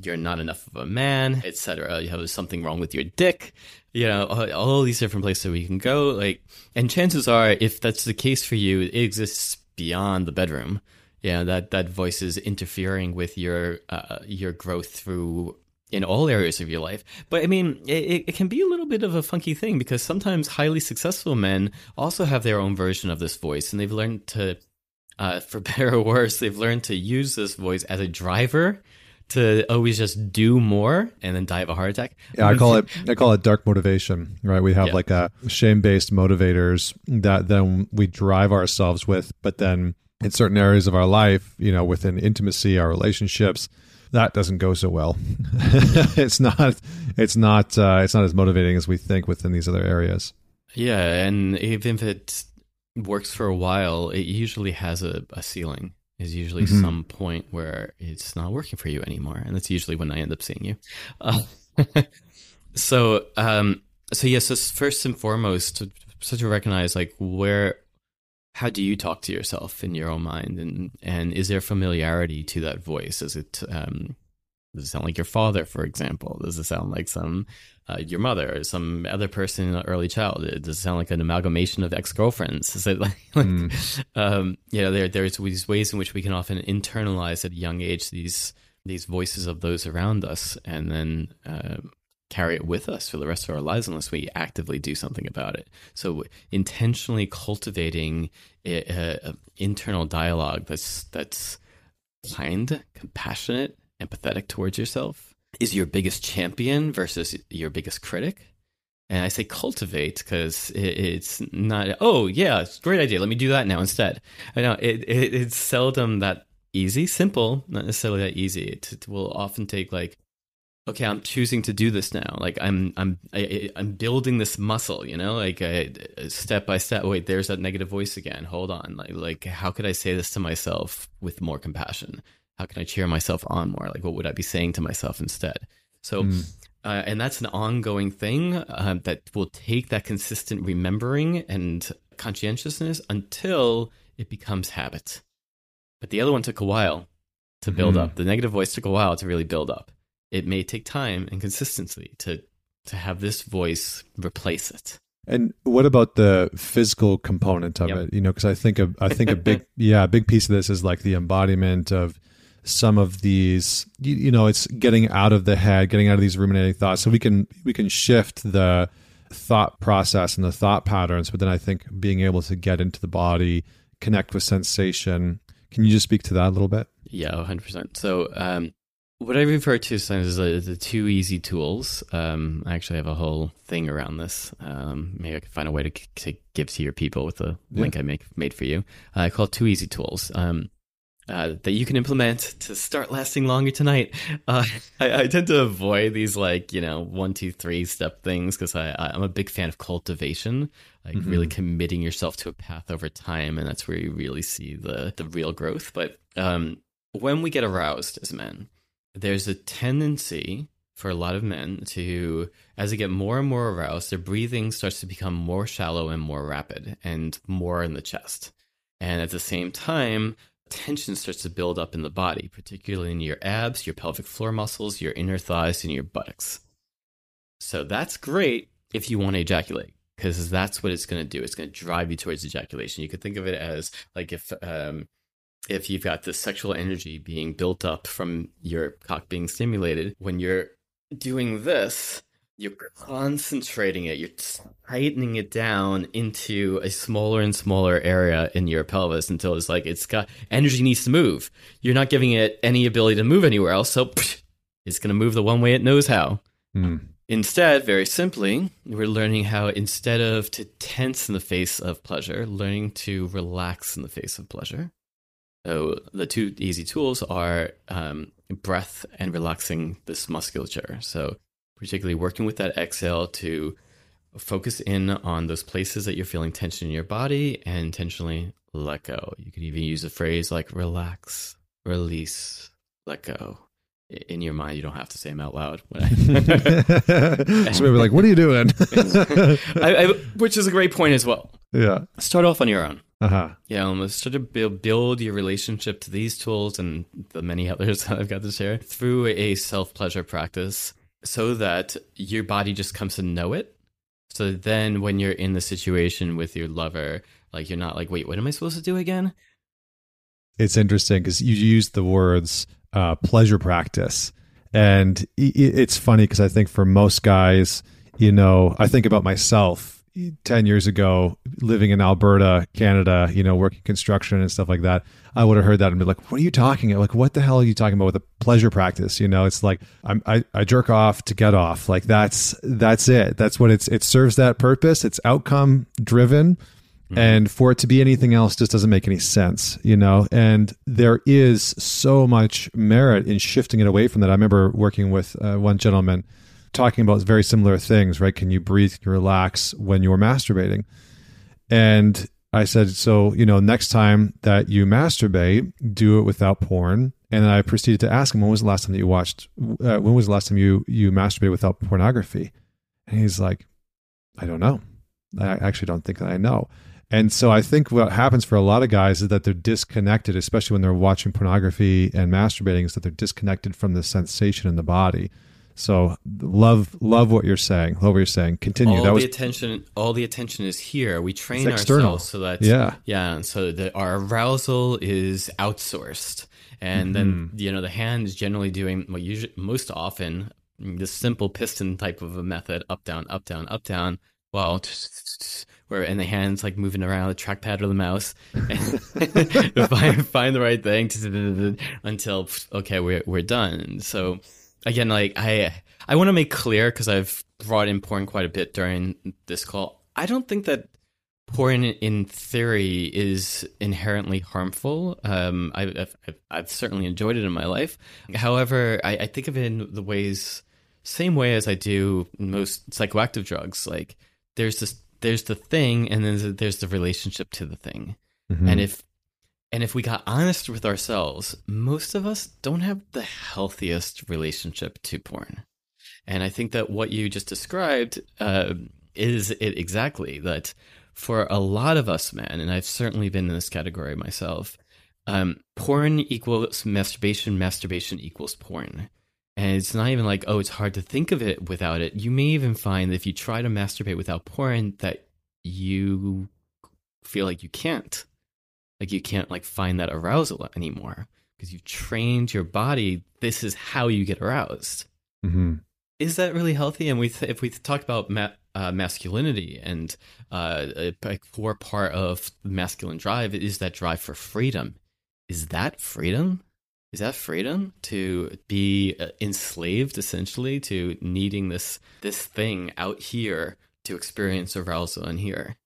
you're not enough of a man, etc. You have something wrong with your dick, you know, all, all these different places we can go. Like, and chances are, if that's the case for you, it exists beyond the bedroom. Yeah, that that voice is interfering with your uh, your growth through in all areas of your life. But I mean, it, it can be a little bit of a funky thing because sometimes highly successful men also have their own version of this voice, and they've learned to, uh, for better or worse, they've learned to use this voice as a driver to always just do more and then die of a heart attack. Yeah, I call it I call it dark motivation, right? We have Yeah. like a shame-based motivators that then we drive ourselves with, but then in certain areas of our life, you know, within intimacy, our relationships, that doesn't go so well. it's not, it's not, uh, it's not as motivating as we think within these other areas. Yeah, and even if it works for a while, it usually has a, a ceiling. Is usually mm-hmm. some point where it's not working for you anymore, and that's usually when I end up seeing you. Uh, so, um, so yes, first and foremost, to, so to recognize like where how do you talk to yourself in your own mind and and is there familiarity to that voice is it um does it sound like your father for example does it sound like some uh, your mother or some other person in an early childhood does it sound like an amalgamation of ex-girlfriends is it like, like mm. um you know there there's these ways in which we can often internalize at a young age these these voices of those around us and then uh, carry it with us for the rest of our lives unless we actively do something about it. So intentionally cultivating an internal dialogue that's that's kind, compassionate, empathetic towards yourself is your biggest champion versus your biggest critic. And I say cultivate because it's not, oh, yeah, it's a great idea. Let me do that now instead. I know it, it, it's seldom that easy, simple, not necessarily that easy. It, it will often take like okay i'm choosing to do this now like i'm i'm I, am i am building this muscle you know like I, step by step wait there's that negative voice again hold on like like how could i say this to myself with more compassion how can i cheer myself on more like what would i be saying to myself instead so mm. uh, and that's an ongoing thing uh, that will take that consistent remembering and conscientiousness until it becomes habit but the other one took a while to build mm. up the negative voice took a while to really build up it may take time and consistency to to have this voice replace it. And what about the physical component of yep. it? You know, because I think a, I think a big yeah a big piece of this is like the embodiment of some of these. You, you, know, it's getting out of the head, getting out of these ruminating thoughts, so we can we can shift the thought process and the thought patterns. But then I think being able to get into the body, connect with sensation. Can you just speak to that a little bit? Yeah, hundred percent. So um, what I refer to sometimes as the two easy tools. Um, I actually have a whole thing around this. Um, maybe I can find a way to, to give to your people with the yeah. link I make made for you. Uh, I call it two easy tools. Um, uh, that you can implement to start lasting longer tonight. Uh, I, I, tend to avoid these like you know one, two, three step things because I, I'm a big fan of cultivation, like mm-hmm. really committing yourself to a path over time, and that's where you really see the the real growth. But um, when we get aroused as men, there's a tendency for a lot of men to, as they get more and more aroused, their breathing starts to become more shallow and more rapid and more in the chest. And at the same time, tension starts to build up in the body, particularly in your abs, your pelvic floor muscles, your inner thighs, and your buttocks. So that's great if you want to ejaculate because that's what it's going to do. It's going to drive you towards ejaculation. You could think of it as like if um, if you've got this sexual energy being built up from your cock being stimulated, when you're doing this, you're concentrating it, you're tightening it down into a smaller and smaller area in your pelvis until it's like it's got energy needs to move. You're not giving it any ability to move anywhere else, so it's going to move the one way it knows how. Mm. Instead, very simply, we're learning how instead of to tense in the face of pleasure, learning to relax in the face of pleasure. So the two easy tools are um, breath and relaxing this musculature. So particularly working with that exhale to focus in on those places that you're feeling tension in your body and intentionally let go. You could even use a phrase like relax, release, let go. In your mind, you don't have to say them out loud. so maybe like, "What are you doing?" I, I, which is a great point as well. Yeah. Start off on your own. Uh-huh. Yeah, almost start to build, build your relationship to these tools and the many others that I've got to share through a self pleasure practice so that your body just comes to know it. So then when you're in the situation with your lover, like you're not like, wait, what am I supposed to do again? It's interesting because you use the words uh, pleasure practice. And it's funny because I think for most guys, you know, I think about myself 10 years ago living in Alberta, Canada, you know, working construction and stuff like that, I would have heard that and be like, what are you talking about? Like, what the hell are you talking about with a pleasure practice? You know, it's like I'm, I, I jerk off to get off. Like that's, that's it. That's what it's, it serves that purpose. It's outcome driven. And for it to be anything else just doesn't make any sense, you know? And there is so much merit in shifting it away from that. I remember working with uh, one gentleman talking about very similar things, right? Can you breathe, can you relax when you're masturbating? And I said, so, you know, next time that you masturbate, do it without porn. And I proceeded to ask him, when was the last time that you watched, uh, when was the last time you, you masturbated without pornography? And he's like, I don't know. I actually don't think that I know. And so I think what happens for a lot of guys is that they're disconnected, especially when they're watching pornography and masturbating, is that they're disconnected from the sensation in the body. So love love what you're saying. Love what you're saying. Continue. All that the was attention, all the attention is here. We train ourselves so that Yeah. yeah, and so that our arousal is outsourced, and then Mm-hmm. you know the hand is generally doing what usually most often the simple piston type of a method, up down, up down, up down. Well, where and the hands like moving around the trackpad or the mouse, and find find the right thing until okay we're we're done. So again, like I I want to make clear because I've brought in porn quite a bit during this call. I don't think that porn in theory is inherently harmful. Um, I, I've, I've, I've certainly enjoyed it in my life. However, I, I think of it in the ways same way as I do most psychoactive drugs. Like there's this there's the thing, and then there's the relationship to the thing. Mhm. And if and if we got honest with ourselves, most of us don't have the healthiest relationship to porn. And I think that what you just described uh, is it exactly that for a lot of us men, and I've certainly been in this category myself, um, porn equals masturbation, masturbation equals porn. And it's not even like, oh, it's hard to think of it without it. You may even find that if you try to masturbate without porn, that you feel like you can't. Like you can't like find that arousal anymore because you've trained your body. This is how you get aroused. Mhm. Is that really healthy? And we, th- if we talk about ma- uh, masculinity and uh, a, a core part of masculine drive is that drive for freedom. Is that freedom? Is that freedom to be uh, enslaved essentially to needing this this thing out here to experience arousal in here?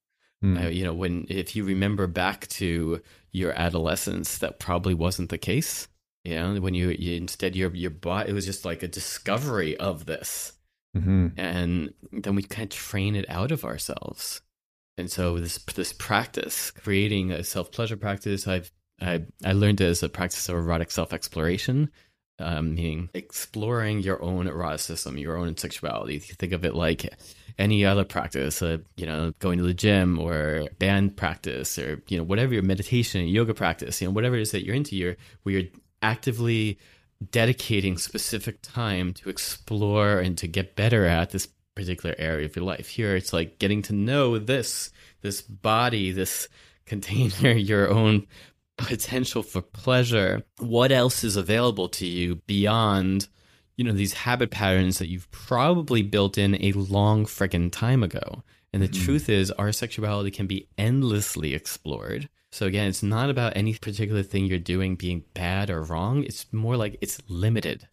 Mm. Uh, you know, when if you remember back to your adolescence, that probably wasn't the case. You know, when you, you instead your your body it was just like a discovery of this, Mhm. and then we kind of train it out of ourselves. And so this this practice, creating a self pleasure practice, I've I I learned it as a practice of erotic self exploration, um, meaning exploring your own eroticism, your own sexuality. You think of it like any other practice, uh, you know, going to the gym or band practice or you know whatever your meditation, yoga practice, you know whatever it is that you're into, you're where you're actively dedicating specific time to explore and to get better at this particular area of your life. Here, it's like getting to know this this body, this container, your own potential for pleasure. What else is available to you beyond, you know, these habit patterns that you've probably built in a long friggin' time ago? And the hmm. truth is, our sexuality can be endlessly explored. So again, it's not about any particular thing you're doing being bad or wrong. It's more like it's limited.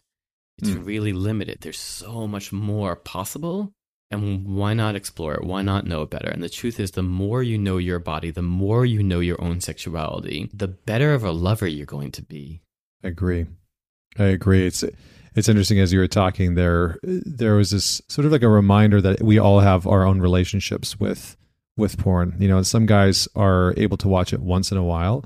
It's hmm. really limited. There's so much more possible. And why not explore it? Why not know it better? And the truth is, the more you know your body, the more you know your own sexuality, the better of a lover you're going to be. I agree. I agree. It's it's interesting as you were talking there. There was this sort of like a reminder that we all have our own relationships with with porn. You know, and some guys are able to watch it once in a while.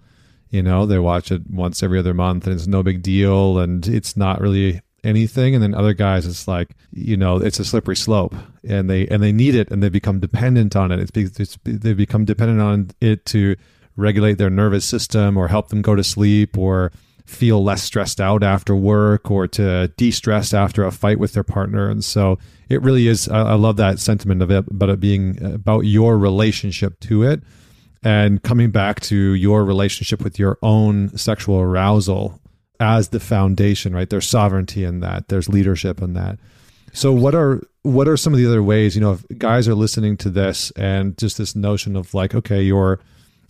You know, they watch it once every other month, and it's no big deal, and it's not really anything and then other guys it's like you know it's a slippery slope and they and they need it and they become dependent on it it's, it's they become dependent on it to regulate their nervous system or help them go to sleep or feel less stressed out after work or to de-stress after a fight with their partner. And so it really is i, I love that sentiment of it about it being about your relationship to it and coming back to your relationship with your own sexual arousal as the foundation right? There's sovereignty in that. There's leadership in that. So what are what are some of the other ways you know if guys are listening to this and just this notion of like okay your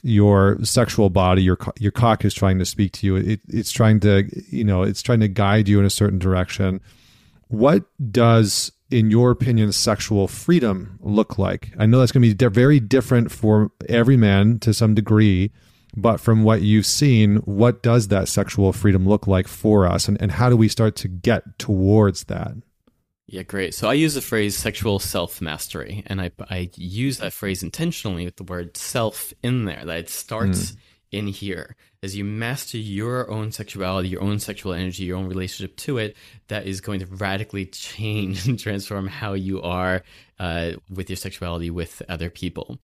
your sexual body your your cock is trying to speak to you it, it's trying to you know it's trying to guide you in a certain direction what does in your opinion, sexual freedom look like? I know that's going to be very different for every man to some degree, but from what you've seen, what does that sexual freedom look like for us? And, and how do we start to get towards that? Yeah, great. So I use the phrase sexual self mastery, and I, I use that phrase intentionally with the word self in there, that it starts mm. in here. As you master your own sexuality, your own sexual energy, your own relationship to it, that is going to radically change and transform how you are uh, with your sexuality with other people.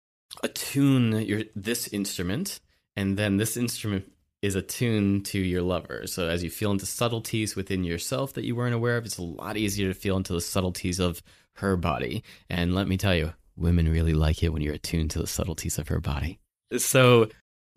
Attune your this instrument, and then this instrument is attuned to your lover. So as you feel into subtleties within yourself that you weren't aware of, it's a lot easier to feel into the subtleties of her body. And let me tell you, women really like it when you're attuned to the subtleties of her body. So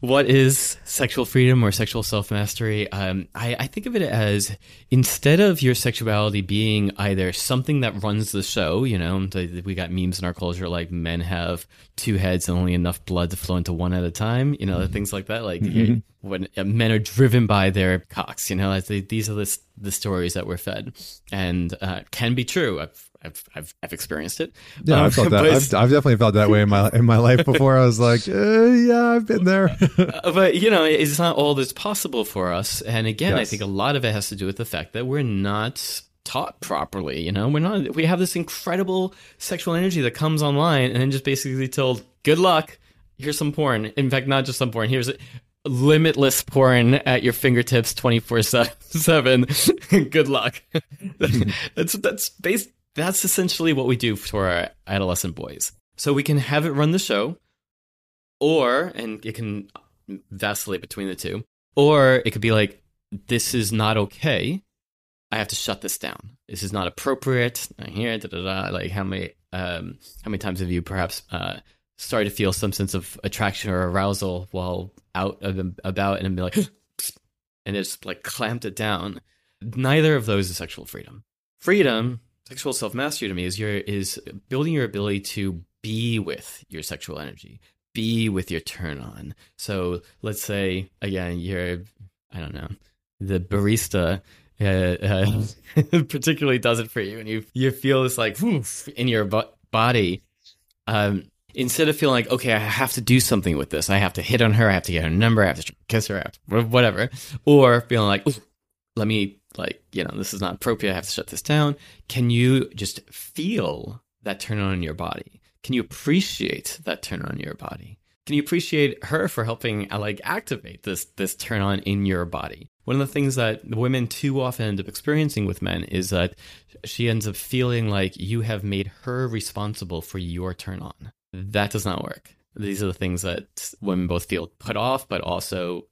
what is sexual freedom or sexual self mastery? Um, I, I, think of it as instead of your sexuality being either something that runs the show, you know, we got memes in our culture like men have two heads and only enough blood to flow into one at a time, you know, mm-hmm. things like that. Like mm-hmm. when uh, men are driven by their cocks, you know, these are the, the stories that we're fed and uh, can be true. I've, I've I've, I've experienced it. Yeah, um, I've felt that. I've, I've, definitely felt that way in my in my life before. I was like, eh, yeah, I've been there. Uh, but you know, it's not all that's possible for us. And again, yes. I think a lot of it has to do with the fact that we're not taught properly. You know, we're not. We have this incredible sexual energy that comes online, and then just basically told, "Good luck. Here's some porn." In fact, not just some porn. Here's limitless porn at your fingertips 24 7 good luck that's that's based that's essentially what we do for our adolescent boys. So we can have it run the show, or, and it can vacillate between the two, or it could be like, this is not okay. I have to shut this down. This is not appropriate. I hear da da da. Like how many um, how many times have you perhaps uh, started to feel some sense of attraction or arousal while out and about and be like, and it's like clamped it down. Neither of those is sexual freedom. Freedom sexual self mastery to me is your is building your ability to be with your sexual energy, be with your turn on. So let's say again you're I don't know the barista. Uh, uh, particularly does it for you, and you you feel this like in your body. Um, instead of feeling like, okay, I have to do something with this, I have to hit on her, I have to get her number, I have to kiss her, whatever, or feeling like, let me like, you know, this is not appropriate. I have to shut this down. Can you just feel that turn on in your body? Can you appreciate that turn on in your body? Can you appreciate her for helping uh, like activate this this turn on in your body? One of the things that women too often end up experiencing with men is that she ends up feeling like you have made her responsible for your turn on. That does not work. These are the things that women both feel put off, but also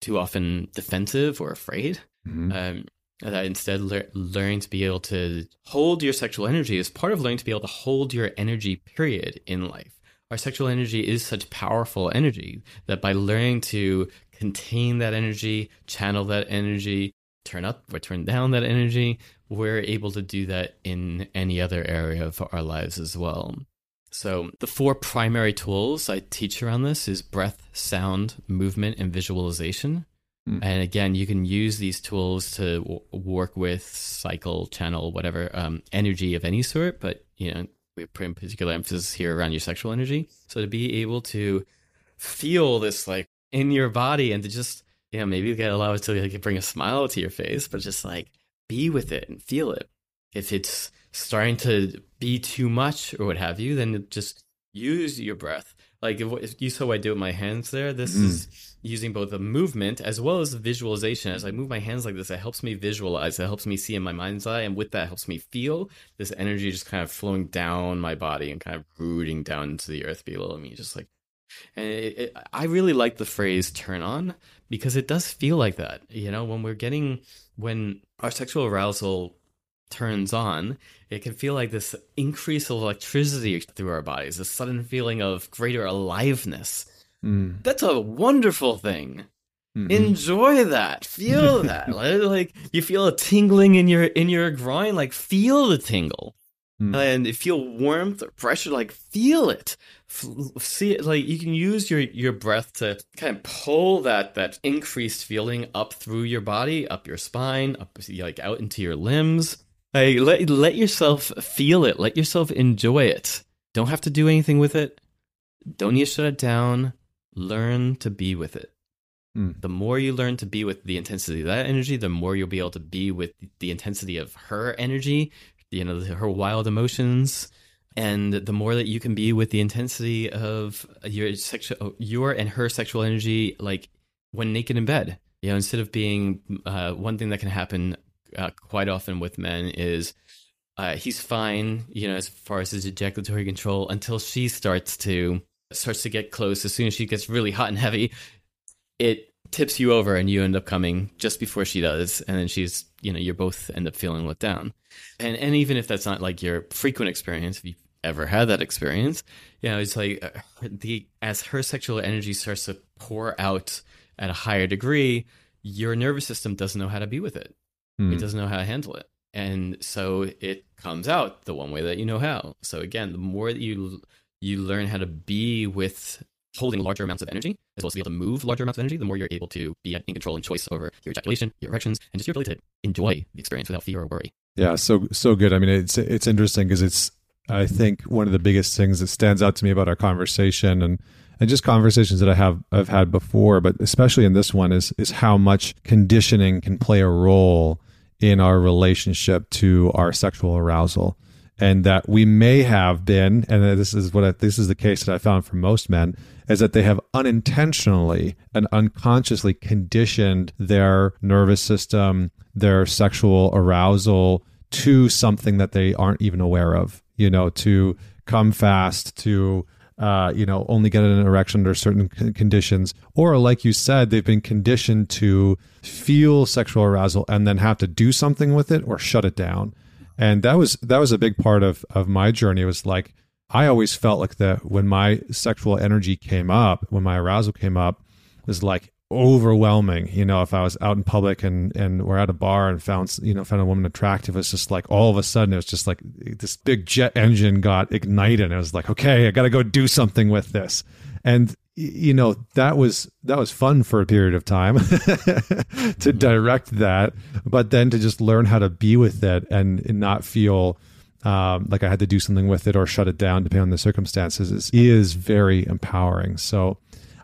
too often defensive or afraid. Mm-hmm. Um, that instead le- learning to be able to hold your sexual energy is part of learning to be able to hold your energy period in life. Our sexual energy is such powerful energy that by learning to contain that energy channel that energy turn up or turn down that energy we're able to do that in any other area of our lives as well. So the four primary tools i teach around this is breath sound movement and visualization Mm. And again, you can use these tools to w- work with cycle, channel, whatever um, energy of any sort. But you know, we put particular emphasis here around your sexual energy. So to be able to feel this like in your body and to just you know maybe get allow it to like bring a smile to your face, but just like be with it and feel it. If it's starting to be too much or what have you, then just use your breath. Like if, if you saw what I do with my hands there, this mm. is using both the movement as well as the visualization. As I move my hands like this, it helps me visualize. It helps me see in my mind's eye, and with that, helps me feel this energy just kind of flowing down my body and kind of rooting down into the earth below me, just like. And it, it, I really like the phrase "turn on" because it does feel like that. You know, when we're getting when our sexual arousal turns on, it can feel like this increase of electricity through our bodies, a sudden feeling of greater aliveness Mm. That's a wonderful thing. Mm-hmm. Enjoy that. Feel that. like you feel a tingling in your in your groin, like feel the tingle. Mm. And feel warmth or pressure, like feel it. F- see it like you can use your your breath to kind of pull that that increased feeling up through your body, up your spine, up like out into your limbs. Like, let, let yourself feel it. Let yourself enjoy it. Don't have to do anything with it. Don't need to shut it down. Learn to be with it. Mm. The more you learn to be with the intensity of that energy, the more you'll be able to be with the intensity of her energy, you know, her wild emotions. And the more that you can be with the intensity of your sexual, your and her sexual energy, like when naked in bed, you know, instead of being uh, one thing that can happen uh, quite often with men is uh, he's fine, you know, as far as his ejaculatory control until she starts to starts to get close. As soon as she gets really hot and heavy, it tips you over and you end up coming just before she does, and then she's, you know, you both end up feeling let down. And and even if that's not like your frequent experience, if you've ever had that experience, you know, it's like uh, the as her sexual energy starts to pour out at a higher degree, your nervous system doesn't know how to be with it. Hmm. It doesn't know how to handle it. And so it comes out the one way that you know how. So again, the more that you you learn how to be with holding larger amounts of energy, as well as be able to move larger amounts of energy, the more you're able to be in control and choice over your ejaculation, your erections, and just your ability to enjoy the experience without fear or worry. Yeah, so so good. I mean, it's it's interesting because it's I think one of the biggest things that stands out to me about our conversation and and just conversations that I have I've had before, but especially in this one is is how much conditioning can play a role in our relationship to our sexual arousal. And that we may have been, and this is what I, this is the case that I found for most men, is that they have unintentionally and unconsciously conditioned their nervous system, their sexual arousal to something that they aren't even aware of. You know, to come fast, to uh, you know, only get an erection under certain conditions, or like you said, they've been conditioned to feel sexual arousal and then have to do something with it or shut it down. And that was that was a big part of of my journey. It was like I always felt like that when my sexual energy came up, when my arousal came up, was like overwhelming. You know, if I was out in public and and we're at a bar and found you know found a woman attractive, it's just like all of a sudden it was just like this big jet engine got ignited. And it was like, okay, I got to go do something with this. And you know that was that was fun for a period of time to direct that, but then to just learn how to be with it and, and not feel um, like I had to do something with it or shut it down, depending on the circumstances, is, is very empowering. So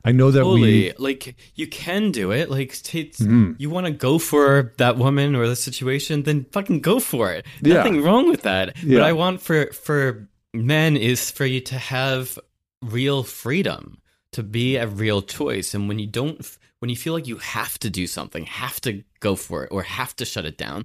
I know that we like you can do it. Like t- Mhm. you want to go for that woman or the situation, then fucking go for it. Yeah. Nothing wrong with that. Yeah. What I want for for men is for you to have real freedom, to be a real choice. And when you don't, when you feel like you have to do something, have to go for it, or have to shut it down,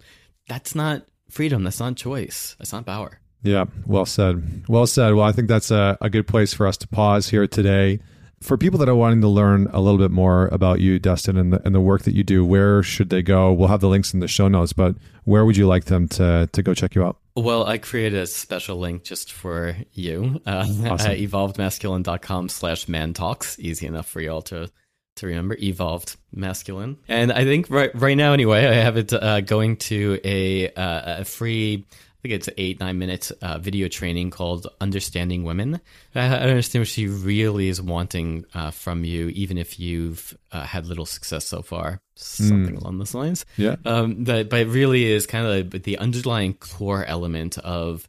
that's not freedom. That's not choice. That's not power. Yeah, well said. Well said. Well, I think that's a, a good place for us to pause here today. For people that are wanting to learn a little bit more about you, Destin, and the, and the work that you do, where should they go? We'll have the links in the show notes, but where would you like them to, to go check you out? Well, I created a special link just for you uh, Awesome. at evolvedmasculine.com slash man talks. Easy enough for y'all to to remember. Evolved masculine. And I think right right now anyway, I have it uh, going to a uh, a free think it's eight, nine minute uh, video training called Understanding Women. I, I understand what she really is wanting uh, from you, even if you've uh, had little success so far. Something along those lines Yeah. um, that, but it really is kind of the, the underlying core element of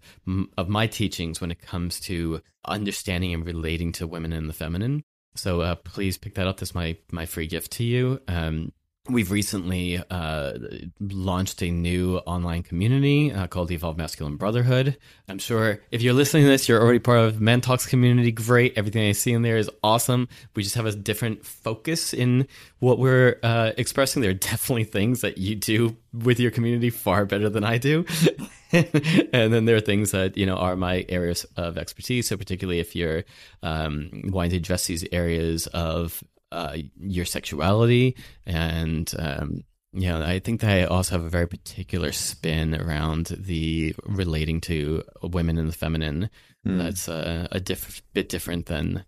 of my teachings when it comes to understanding and relating to women and the feminine. So uh, please pick that up. That's my my free gift to you. Um, we've recently uh, launched a new online community uh, called the Evolved Masculine Brotherhood. I'm sure if you're listening to this, you're already part of ManTalks community. Great, everything I see in there is awesome. We just have a different focus in what we're uh, expressing. There are definitely things that you do with your community far better than I do. and then there are things that you know are my areas of expertise. So particularly if you're um, wanting to address these areas of uh, your sexuality and um, you know, I think that I also have a very particular spin around the relating to women and the feminine. Hmm. That's uh, a diff- bit different than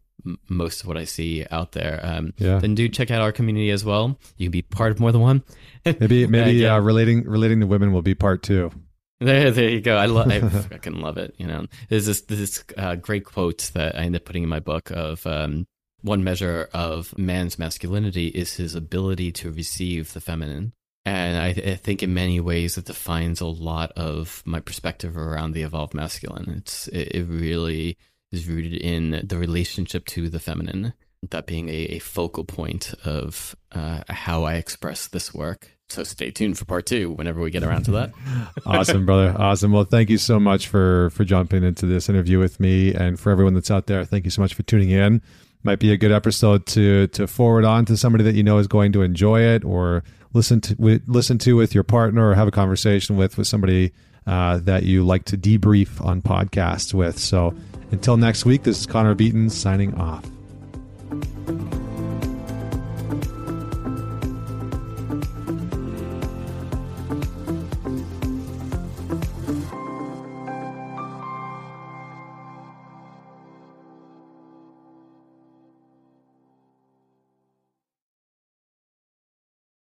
most of what I see out there. Um, Yeah. Then do check out our community as well. You can be part of more than one. Maybe maybe yeah. uh, relating relating to women will be part two. There, there you go. I love. I fucking love it. You know, there's this this uh, great quote that I end up putting in my book of um, one measure of man's masculinity is his ability to receive the feminine, And I, I, think in many ways it defines a lot of my perspective around the evolved masculine. It's it, it really is rooted in the relationship to the feminine, that being a, a focal point of uh, how I express this work. So stay tuned for part two whenever we get around to that. awesome, brother. Awesome. Well, thank you so much for for jumping into this interview with me, and for everyone that's out there, thank you so much for tuning in. Might be a good episode to to forward on to somebody that you know is going to enjoy it, or listen to listen to with your partner, or have a conversation with with somebody uh, that you like to debrief on podcasts with. So until next week, this is Connor Beaton signing off.